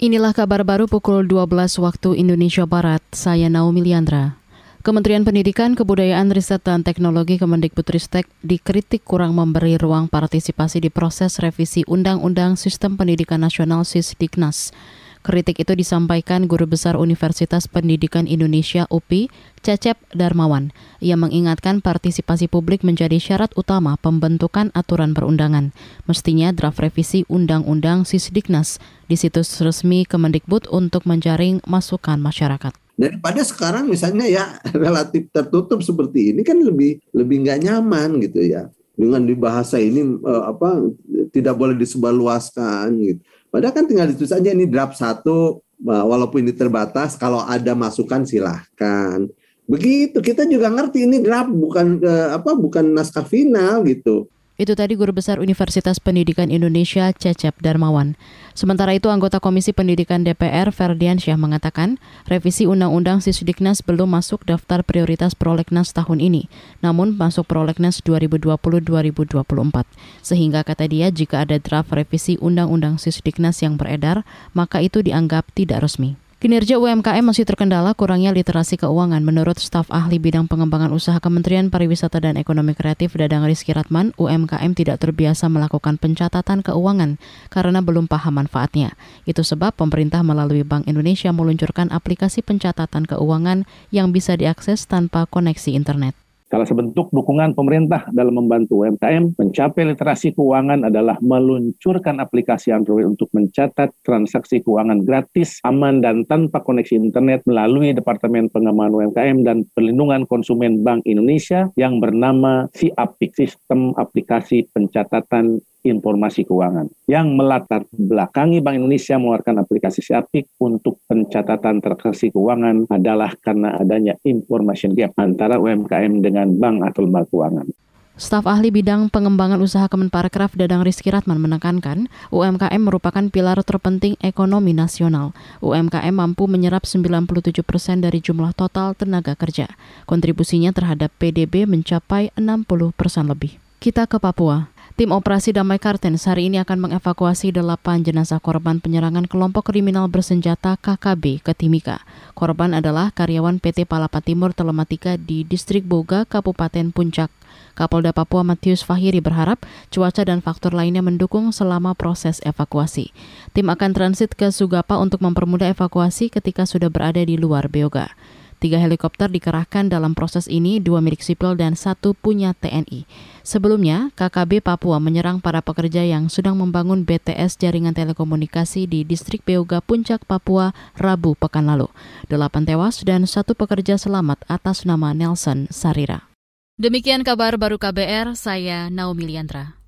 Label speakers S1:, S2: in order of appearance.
S1: Inilah kabar baru pukul 12 waktu Indonesia Barat. Saya Naomi Liandra. Kementerian Pendidikan, Kebudayaan, Riset, dan Teknologi Kemendikbudristek dikritik kurang memberi ruang partisipasi di proses revisi Undang-Undang Sistem Pendidikan Nasional SISDIKNAS. Kritik itu disampaikan Guru Besar Universitas Pendidikan Indonesia UPI, Cecep Darmawan. Ia mengingatkan partisipasi publik menjadi syarat utama pembentukan aturan perundangan. Mestinya draft revisi Undang-Undang Sisdiknas di situs resmi Kemendikbud untuk menjaring masukan masyarakat
S2: daripada sekarang misalnya ya relatif tertutup seperti ini kan lebih lebih nggak nyaman gitu ya dengan di bahasa ini uh, apa tidak boleh disebarluaskan gitu Padahal kan tinggal ditulis aja ini draft satu, walaupun ini terbatas, kalau ada masukan silahkan. Begitu kita juga ngerti ini draft bukan eh, apa bukan naskah final gitu.
S1: Itu tadi Guru Besar Universitas Pendidikan Indonesia Cecep Darmawan. Sementara itu anggota Komisi Pendidikan DPR Ferdiansyah mengatakan revisi Undang-Undang Sisdiknas belum masuk daftar prioritas prolegnas tahun ini, namun masuk prolegnas 2020-2024. Sehingga kata dia jika ada draft revisi Undang-Undang Sisdiknas yang beredar, maka itu dianggap tidak resmi. Kinerja UMKM masih terkendala kurangnya literasi keuangan. Menurut staf ahli bidang pengembangan usaha Kementerian Pariwisata dan Ekonomi Kreatif Dadang Rizky Ratman, UMKM tidak terbiasa melakukan pencatatan keuangan karena belum paham manfaatnya. Itu sebab pemerintah melalui Bank Indonesia meluncurkan aplikasi pencatatan keuangan yang bisa diakses tanpa koneksi internet.
S3: Salah sebentuk dukungan pemerintah dalam membantu UMKM mencapai literasi keuangan adalah meluncurkan aplikasi Android untuk mencatat transaksi keuangan gratis, aman, dan tanpa koneksi internet melalui Departemen Pengembangan UMKM dan Perlindungan Konsumen Bank Indonesia yang bernama SIAPIK, Sistem Aplikasi Pencatatan informasi keuangan yang melatar belakangi Bank Indonesia mengeluarkan aplikasi Siapik untuk pencatatan transaksi keuangan adalah karena adanya information gap antara UMKM dengan bank atau lembaga keuangan.
S1: Staf ahli bidang pengembangan usaha Kemenparekraf Dadang Rizky Ratman menekankan UMKM merupakan pilar terpenting ekonomi nasional. UMKM mampu menyerap 97 persen dari jumlah total tenaga kerja. Kontribusinya terhadap PDB mencapai 60 persen lebih. Kita ke Papua. Tim Operasi Damai Kartens hari ini akan mengevakuasi delapan jenazah korban penyerangan kelompok kriminal bersenjata KKB ke Timika. Korban adalah karyawan PT Palapa Timur Telematika di Distrik Boga, Kabupaten Puncak. Kapolda Papua Matius Fahiri berharap cuaca dan faktor lainnya mendukung selama proses evakuasi. Tim akan transit ke Sugapa untuk mempermudah evakuasi ketika sudah berada di luar Beoga. Tiga helikopter dikerahkan dalam proses ini, dua milik sipil dan satu punya TNI. Sebelumnya, KKB Papua menyerang para pekerja yang sedang membangun BTS jaringan telekomunikasi di distrik Beoga Puncak, Papua, Rabu pekan lalu. Delapan tewas dan satu pekerja selamat atas nama Nelson Sarira. Demikian kabar baru KBR, saya Naomi Liandra.